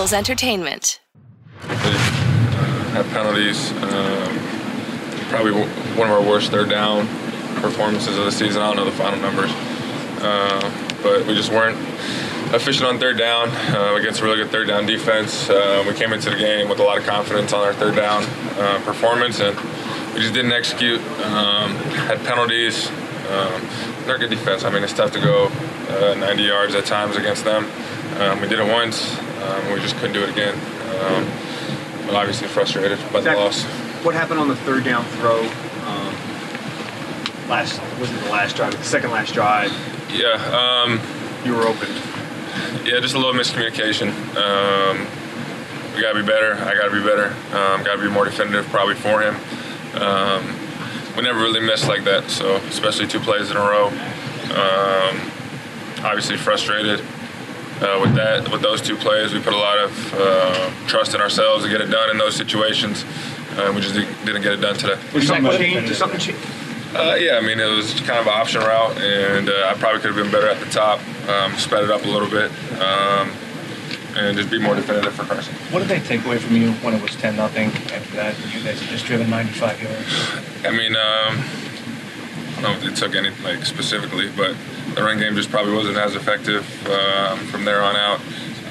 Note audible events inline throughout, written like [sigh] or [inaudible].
Entertainment. Had penalties. Um, probably one of our worst third down performances of the season. I don't know the final numbers, uh, but we just weren't efficient on third down uh, against a really good third down defense. Uh, we came into the game with a lot of confidence on our third down uh, performance, and we just didn't execute. Um, had penalties. Um, they're good defense. I mean, it's tough to go uh, 90 yards at times against them. Um, we did it once. Um, we just couldn't do it again. Um, but obviously frustrated by the loss. What happened on the third down throw? Um, last was it the last drive? The second last drive. Yeah. Um, you were open. Yeah, just a little miscommunication. Um, we gotta be better. I gotta be better. Um, gotta be more definitive, probably for him. Um, we never really missed like that, so especially two plays in a row. Um, obviously frustrated uh, with that. With those two plays, we put a lot of uh, trust in ourselves to get it done in those situations. Uh, we just didn't get it done today. Was something changed? something change? Uh, yeah, I mean, it was kind of an option route, and uh, I probably could have been better at the top, um, sped it up a little bit, um, and just be more definitive for Carson. What did they take away from you when it was 10 nothing after that? You guys had just driven 95 yards. I mean, um, I don't know if they took any, like, specifically, but the run game just probably wasn't as effective um, from there on out.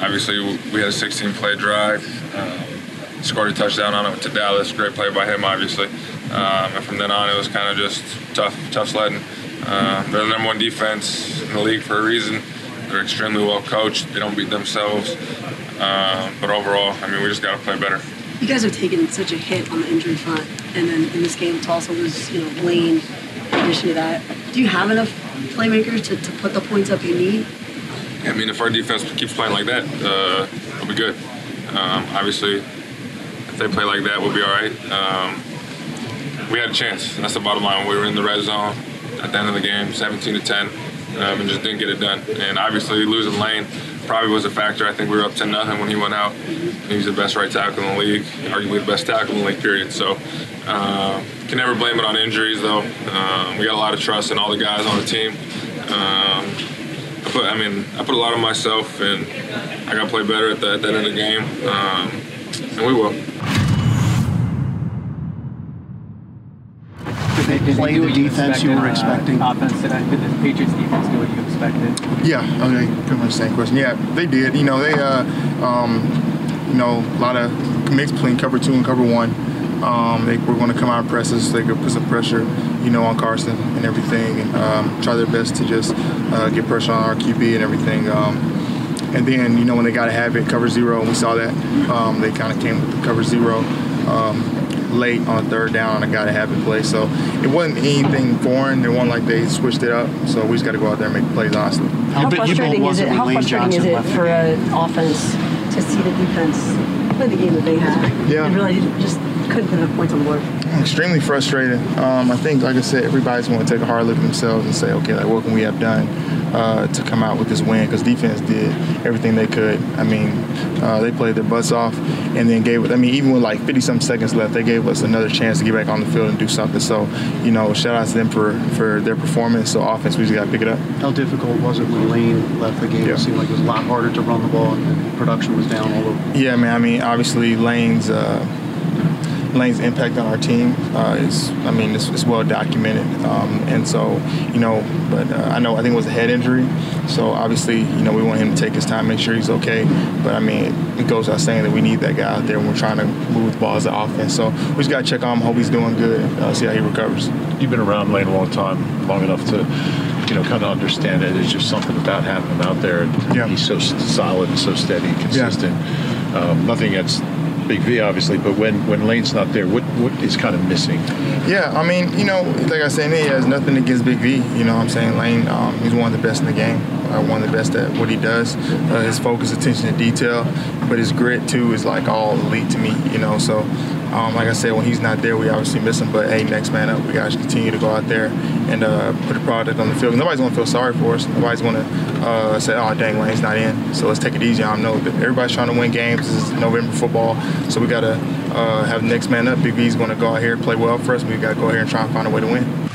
Obviously, we had a 16 play drive, um, scored a touchdown on it to Dallas. Great play by him, obviously. Um, and from then on, it was kind of just tough, tough sledding. Uh, they're the number one defense in the league for a reason. They're extremely well coached. They don't beat themselves. Uh, but overall, I mean, we just got to play better. You guys have taken such a hit on the injury front, and then in this game also lose, you know, Lane. In addition to that, do you have enough playmakers to, to put the points up you need? I mean, if our defense keeps playing like that, uh, we'll be good. Um, obviously, if they play like that, we'll be all right. Um, we had a chance. That's the bottom line. We were in the red zone at the end of the game, 17 to 10, um, and just didn't get it done. And obviously, losing Lane probably was a factor. I think we were up 10 nothing when he went out. He's the best right tackle in the league, arguably the best tackle in the league. Period. So. Uh, can never blame it on injuries, though. Um, we got a lot of trust in all the guys on the team. Um, I put, I mean, I put a lot of myself, and I got to play better at the, at end of the game, um, and we will. Play the defense you, you were expecting? Uh, offense today. Did the Patriots defense do what you expected? Yeah, okay, pretty much the same question. Yeah, they did. You know, they, uh, um, you know, a lot of mix between cover two and cover one. Um, they were going to come out and press us. They could put some pressure, you know, on Carson and everything, and um, try their best to just uh, get pressure on our QB and everything. Um, and then, you know, when they got to have it, cover zero, and we saw that, um, they kind of came with the cover zero um, late on third down on a guy to have it play. So it wasn't anything foreign. It wasn't like they switched it up. So we just got to go out there and make plays, honestly. How frustrating is it? How frustrating is it for an offense to see the defense play the game that they have? Yeah. And really just couldn't put enough points on the board. Extremely frustrated. Um, I think, like I said, everybody's going to take a hard look at themselves and say, okay, like what can we have done uh, to come out with this win? Because defense did everything they could. I mean, uh, they played their butts off and then gave it. I mean, even with like 50 some seconds left, they gave us another chance to get back on the field and do something. So, you know, shout out to them for for their performance. So offense, we just got to pick it up. How difficult was it when Lane left the game? Yeah. It seemed like it was a lot harder to run the ball and production was down all over. Yeah, man. I mean, obviously Lane's. Uh, Lane's impact on our team uh, is, I mean, it's, it's well documented. Um, and so, you know, but uh, I know, I think it was a head injury. So obviously, you know, we want him to take his time, make sure he's okay. But I mean, it goes without saying that we need that guy out there when we're trying to move the ball as an offense. So we just got to check on him, hope he's doing good, uh, see how he recovers. You've been around Lane a long time, long enough to you know, kind of understand it. It's just something about having him out there. Yeah. He's so solid and so steady and consistent. Yeah. Um, nothing against Big V, obviously, but when, when Lane's not there, what what is kind of missing? Yeah, I mean, you know, like I said, he has nothing against Big V. You know what I'm saying? Lane, um, he's one of the best in the game, uh, one of the best at what he does. Uh, his focus, attention to detail, but his grit, too, is like all elite to me, you know, so um, like I said, when he's not there, we obviously miss him. But hey, next man up, we got to continue to go out there and uh, put a product on the field. Nobody's to feel sorry for us. Nobody's to uh, say, "Oh, dang, Lane's not in." So let's take it easy him. No, everybody's trying to win games. This is November football, so we got to uh, have next man up. Big going to go out here and play well for us. We got to go out here and try and find a way to win.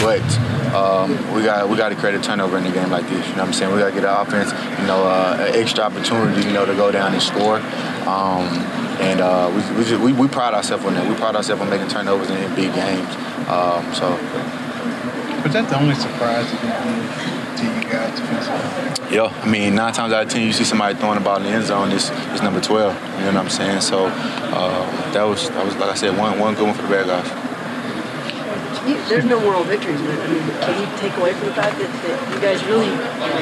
But um, we got we got to create a turnover in a game like this. You know what I'm saying? We got to get our offense, you know, uh, an extra opportunity, you know, to go down and score. Um, and uh, we, we, just, we, we pride ourselves on that. We pride ourselves on making turnovers in, big games. Um, so. Was that the only surprise to you guys defensively? Yeah, I mean, nine times out of ten, you see somebody throwing the ball in the end zone. It's, it's number 12. You know what I'm saying? So uh, that was that was like I said, one one good one for the bad guys. You, there's no moral victories, but I mean, can you take away from the fact that, that you guys really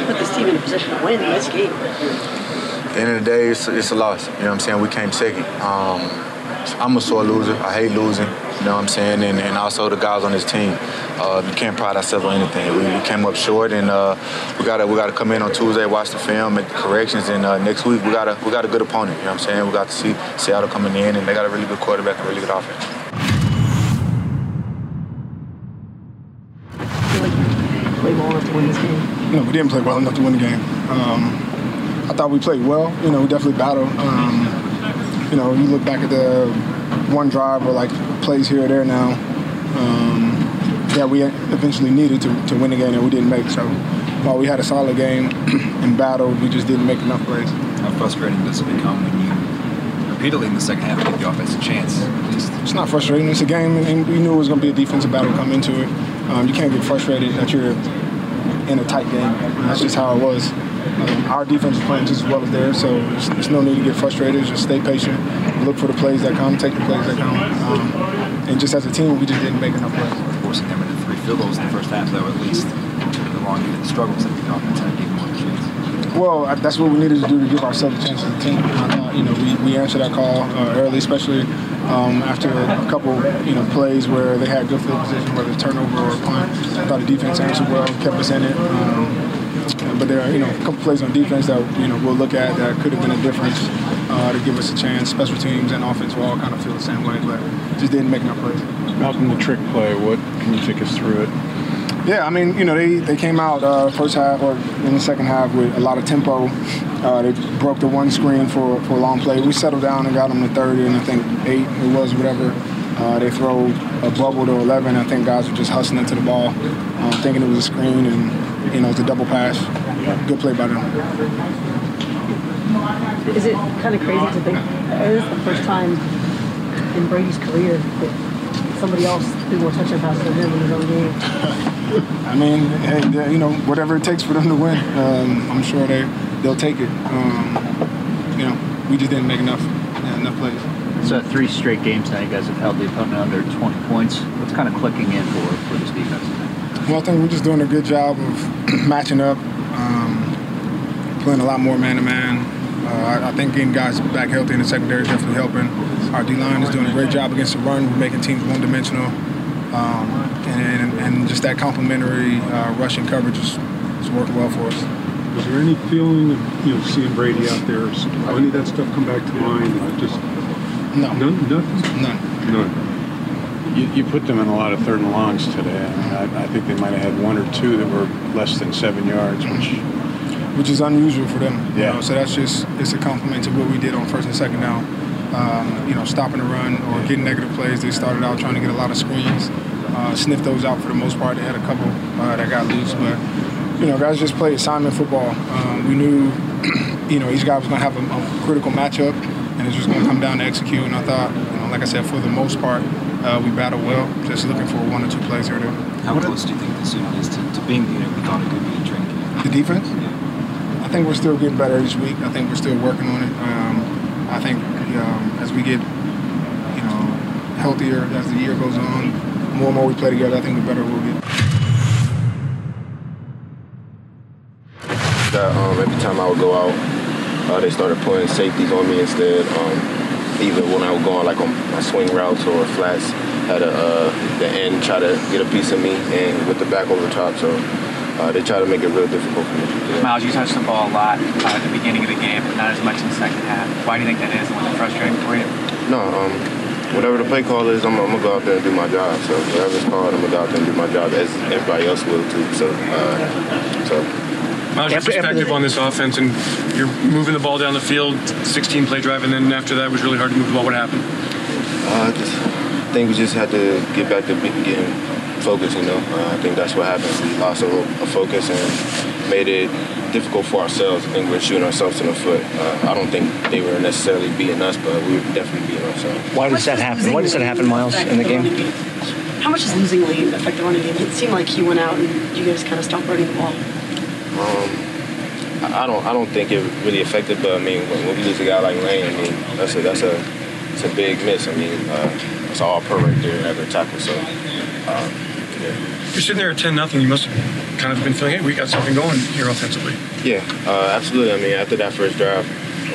put this team in a position to win this game? At the end of the day, it's, it's a loss. You know what I'm saying? We came second. Um, I'm a sore loser. I hate losing. You know what I'm saying? And, and also the guys on this team. Uh, we can't pride ourselves on anything. We, we came up short, and uh, we gotta we gotta come in on Tuesday, watch the film, make the corrections, and uh, next week we got a we got a good opponent. You know what I'm saying? We got to see Seattle coming in, and they got a really good quarterback and really good offense. Enough to win this game. No, we didn't play well enough to win the game. Um, I thought we played well. You know, we definitely battled. Um, you know, you look back at the one drive or like plays here or there now um, that we eventually needed to, to win the game that we didn't make. So while we had a solid game [clears throat] and battled, we just didn't make enough plays. How frustrating does it become when you repeatedly in the second half give the offense a chance? Just It's not frustrating. It's a game, and we knew it was going to be a defensive battle come into it. Um, you can't get frustrated that you're in a tight game. That's just how it was. Um, our defense is playing just as well as theirs, so there's, no need to get frustrated. Just stay patient, look for the plays that come, take the plays that come. Um, and just as a team, we just didn't make enough plays. forcing them into three field goals in the first half, though, at least the long the struggles that the offense had gave more chance. Well, I- that's what we needed to do to give ourselves a chance as a team. Thought, you know, we, we answered that call uh, early, especially um, after a couple, you know, plays where they had good field position, whether turnover or punt. I thought the defense answered well, kept us in it. Um, but there are, you know, a couple plays on defense that, you know, we'll look at that could have been a difference uh, to give us a chance. Special teams and offense will all kind of feel the same way, but just didn't make enough plays. Malcolm, the trick play, what can you take us through it? Yeah, I mean, you know, they, they came out uh, first half or in the second half with a lot of tempo. Uh, they broke the one screen for, for a long play. We settled down and got them to 30 and I think eight it was whatever. Uh, they throw a bubble to 11. I think guys were just hustling to the ball, uh, thinking it was a screen and you know it's a double pass. Good play by them. Is it kind of crazy to think that this is the first time in Brady's career that somebody else threw more touchdown passes than him in his own game? I mean, hey, you know, whatever it takes for them to win, um, I'm sure they they'll take it. Um, you know, we just didn't make enough yeah, enough plays. So three straight games now you guys have held the opponent under 20 points. What's kind of clicking in for, for this defense? Well, I think we're just doing a good job of [clears throat] matching up, um, playing a lot more man to man. I I think getting guys back healthy in the secondary is definitely helping. Our D line is doing a great job against the run. We're making teams one dimensional. Um, and, and, and just that complementary uh, rushing coverage is, is working well for us. Was there any feeling of you know seeing Brady out there? Will any of that stuff come back to mind? Just no, none, nothing, none, none. You, you put them in a lot of third and longs today. I, mean, I, I think they might have had one or two that were less than seven yards, which which is unusual for them. You Yeah. know, so that's just it's a compliment to what we did on first and second down. Um, you know, stopping the run or getting negative plays. They started out trying to get a lot of screens, uh, sniffed those out for the most part. They had a couple uh, that got loose, but you know, guys just played assignment football. Um, we knew, [clears throat] you know, each guy was going to have a, a critical matchup, and it's just going to come down to execute. And I thought, you know, like I said, for the most part, uh, we battled well. Just looking for one or two plays here or there. How close do you think this unit is to, to being the unit we thought it could be in training camp? The defense? I think we're still getting better each week. I think we're still working on it. Um, I think um, as we get, you know, healthier as the year goes on, more and more we play together, I think the better we'll get. that um, every time I would go out, uh, they started putting safeties on me instead. Um, even when I would go on like on my swing routes or flats, had a, uh, the end try to get a piece of me and with the back over top. So uh, they try to make it real difficult for me. Yeah. Miles, you touched the ball a lot uh, at the beginning of the game, but not as much in the second half. Why do you think that is? Was it frustrating for you? No, um, whatever the play call is, I'm, I'm gonna go out there and do my job. So whatever it's called, I'm gonna go out there and do my job as everybody else will too. So, uh, so Miles, your perspective on this offense, and you're moving the ball down the field, 16 play drive, and then after that it was really hard to move the ball. What happened? Uh, just, I think we just had to get back to be- getting focus. You know, uh, I think that's what happened. We lost a little a focus and made it difficult for ourselves. I think we're shooting ourselves in the foot. Uh, I don't think they were necessarily beating us, but we were definitely beating ourselves. Why does that happen? Why does that happen, Miles, in the game? How much does losing Lane affect the running game? It seemed like he went out and you guys kind of stopped running the ball. Um, I I don't I don't think it really affected, but I mean when, when we lose a guy like Lane, I mean that's a that's a it's a big miss. I mean uh, it's all per right there at the tackle. So um, yeah. You're sitting there at 10 nothing. You must have kind of been feeling, hey, we got something going here offensively. Yeah, uh, absolutely. I mean, after that first drive,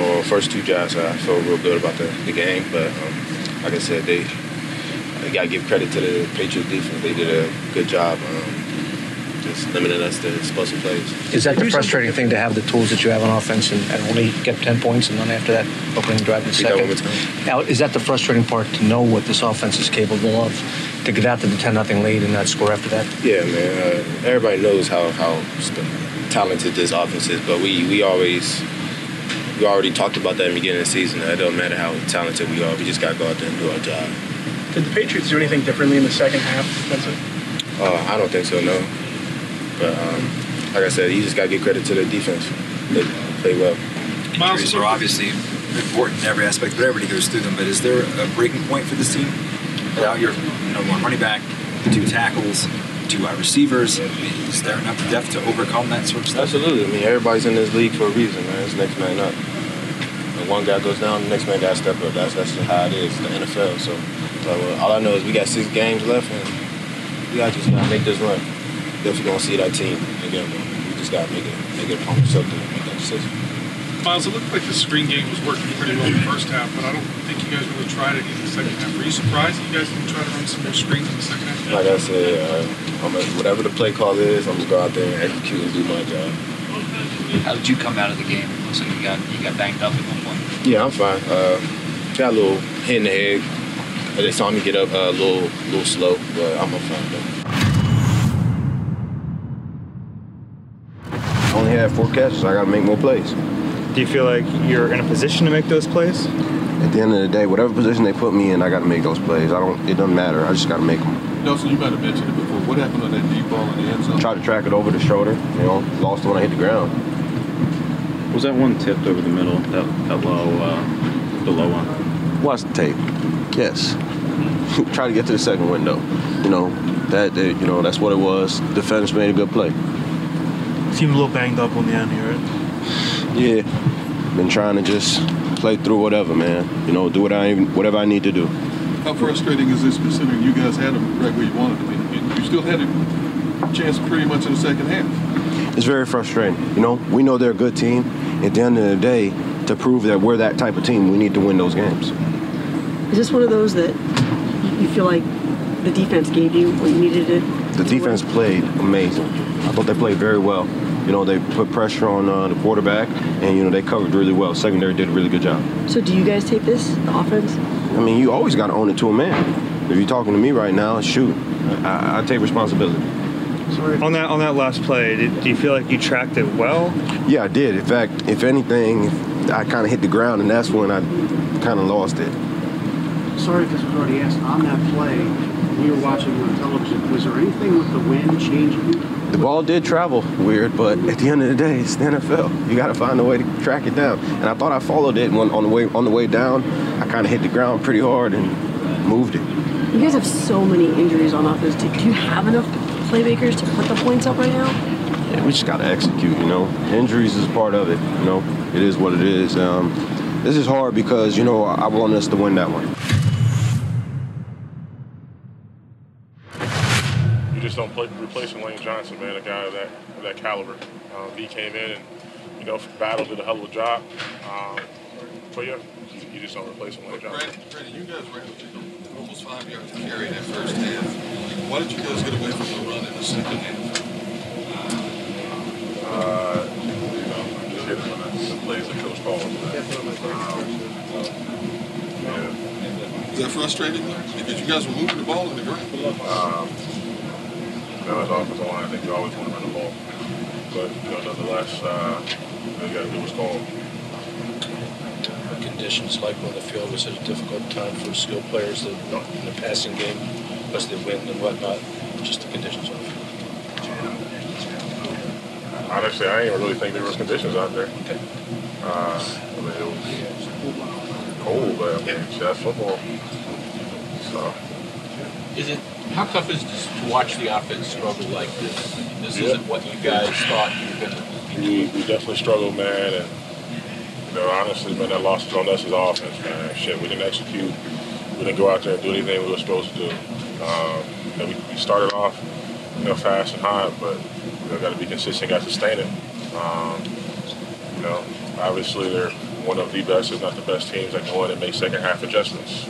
or first two drives, I felt real good about the, the game. But um, like I said, they, I got to give credit to the Patriots defense. They did a good job um, just limiting us to explosive plays. Is that the frustrating thing to have the tools that you have on offense and, and only get 10 points and then after that opening drive in the Repeat that second? one Now, is that the frustrating part to know what this offense is capable of? To get out to the 10 nothing lead and not score after that? Yeah, man. Uh, everybody knows how how talented this offense is, but we we always we already talked about that in the beginning of the season. It don't matter how talented we are, we just got to go out there and do our job. Did the Patriots do anything differently in the second half defensive? Uh, I don't think so, no. But um, like I said, you just got to give credit to the defense. They play well. Injuries are obviously important in every aspect, but everybody goes through them. But is there a breaking point for this team? Without your number one running back, two tackles, two wide receivers, is there enough depth to overcome that sort of stuff? Absolutely. I mean, everybody's in this league for a reason, man. It's next man up. When one guy goes down, the next man got to step up. That's that's just how it is, the NFL. So, uh, all I know is we got six games left, and we got just got to make this run. Definitely gonna see that team again. Man. We just got to make it make it upon ourselves to make that decision. Miles, it looked like the screen game was working pretty well in the first half, but I don't think you guys really tried it in the second half. Were you surprised that you guys didn't try to run some more screens in the second half? Like I said, uh, I'm a, whatever the play call is, I'm just go out there and execute and do my job. How did you come out of the game? Looks like you got you got banged up at one point. Yeah, I'm fine. Uh, got a little hit in the head. They saw me get up uh, a little, little slow, but I'm fine though. I only had four catches. I got to make more plays. Do you feel like you're in a position to make those plays? At the end of the day, whatever position they put me in, I got to make those plays. I don't. It doesn't matter. I just got to make them. Nelson, you might have mentioned it before. What happened on that deep ball in the end zone? Try to track it over the shoulder. You know, lost it when I hit the ground. Was that one tipped over the middle? That, that low, uh, the low one? Watch the tape. Yes. [laughs] Try to get to the second window. You know that. that you know that's what it was. Defense made a good play. Seemed a little banged up on the end here. Right? Yeah. Been trying to just play through whatever, man. You know, do what I whatever I need to do. How frustrating is this considering you guys had them right where you wanted them? And you still had a chance pretty much in the second half. It's very frustrating. You know, we know they're a good team. At the end of the day, to prove that we're that type of team, we need to win those games. Is this one of those that you- you feel like the defense gave you what you needed to? The defense played amazing. I thought they played very well. You know, they put pressure on uh, the quarterback, and you know they covered really well. Secondary did a really good job. So do you guys take this, the offense? I mean, you always got to own it to a man. If you're talking to me right now, shoot, I, I take responsibility. On that on that last play, did, do you feel like you tracked it well? Yeah, I did. In fact, if anything, I kind of hit the ground, and that's when I kind of lost it. Sorry if this was already asked. On that play, we were watching on television. Was there anything with the wind changing? The ball did travel weird, but at the end of the day, it's the NFL. You got to find a way to track it down. And I thought I followed it when on the way on the way down. I kind of hit the ground pretty hard and moved it. You guys have so many injuries on offense. Do, do you have enough playmakers to put the points up right now? Yeah, we just got to execute. You know, injuries is part of it. You know, it is what it is. Um, this is hard because you know I want us to win that one. Just don't play, replace Lane Johnson, man, a guy of that of that caliber. Um, he came in and you know battled did a hell of a job. Um, but yeah, you, you just don't replace Lane Johnson. Brandon, Brandon, you guys ran almost five yards to carry in that first half. Why did you guys get away from the run in the second half? Uh, you know, just hit on the, the plays that coach called. Um, yeah. Is that frustrating? Because you guys were moving the ball in the ground. Um, you know, as offensive line, I think you always want to run the ball. But, you know, nonetheless, uh, you got to do what's called. The conditions like on the field was it a difficult time for skilled players that in the passing game because of the wind and whatnot just the conditions of it? Honestly, I didn't really think there was conditions out there. Okay. Uh, I mean, it was cold, but I mean, that's football. So, Is it, how tough is this to watch the offense struggle like this? This Yeah. isn't what you guys thought you were gonna we, we definitely struggled, man. And, you know, honestly, man, that loss is on us as offense, man. Shit, we didn't execute. We didn't go out there and do anything we were supposed to do. Um, you know, we, we started off, you know, fast and hot, but, you know, got to be consistent, got to sustain it. Um, you know, obviously they're one of the best, if not the best teams that go in and make second half adjustments.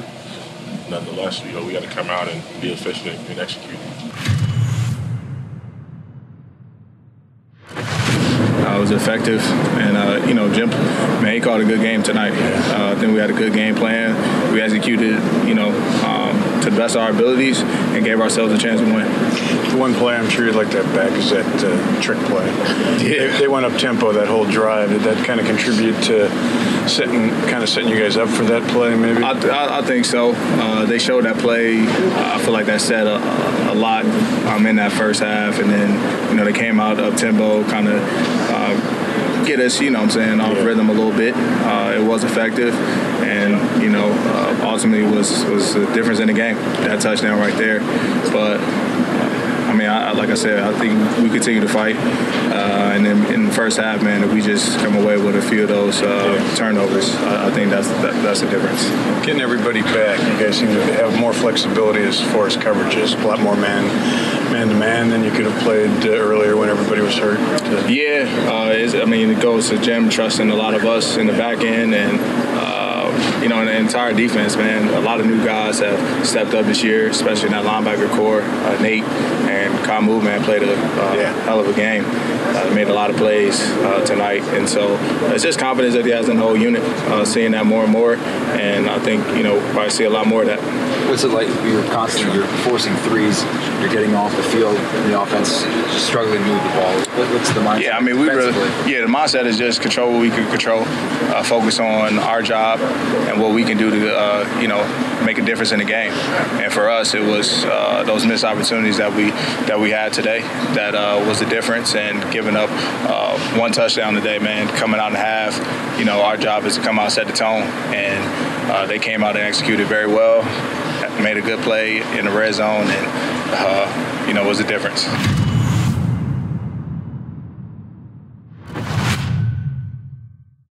Nonetheless, you know, we got to come out and be efficient and, and execute. I was effective, and uh, you know, Jim, man, he called a good game tonight. Uh, I think we had a good game plan. We executed, you know, um, to the best of our abilities, and gave ourselves a chance to win. One play I'm sure you'd like to have back is that uh, trick play. They, they went up tempo that whole drive. Did that kind of contribute to setting, kind of setting you guys up for that play, maybe? I, I, I think so. Uh, they showed that play. I feel like that said a, a lot um, in that first half, and then you know they came out up tempo, kind of uh, get us, you know, what I'm saying off rhythm a little bit. Uh, it was effective, and you know, uh, ultimately was was the difference in the game. That touchdown right there, but. Mean, I, like I said, I think we continue to fight, uh, and then in the first half, man, if we just come away with a few of those uh, turnovers, I, I think that's that, that's the difference. Getting everybody back, you guys seem to have more flexibility as far as coverages, a lot more man man to man than you could have played uh, earlier when everybody was hurt. Yeah, uh, it's, I mean, it goes to Jim trusting a lot of us in the back end and. Uh, you know, the entire defense, man. A lot of new guys have stepped up this year, especially in that linebacker core. Uh, Nate and Kamu, man, played a uh, hell of a game. Uh, made a lot of plays uh, tonight, and so it's just confidence that he has in the whole unit. Uh, seeing that more and more, and I think you know probably see a lot more of that. What's it like? You're constantly you're forcing threes. You're getting off the field. The offense just struggling to move the ball. What's the mindset? Yeah, I mean, we really, yeah, the mindset is just control what we can control, uh, focus on our job and what we can do to, uh, you know, make a difference in the game. And for us, it was uh, those missed opportunities that we that we had today that uh, was the difference. And giving up uh, one touchdown today, man, coming out in half, you know, our job is to come out, set the tone, and uh, they came out and executed very well. Made a good play in the red zone, and uh, you know, was the difference.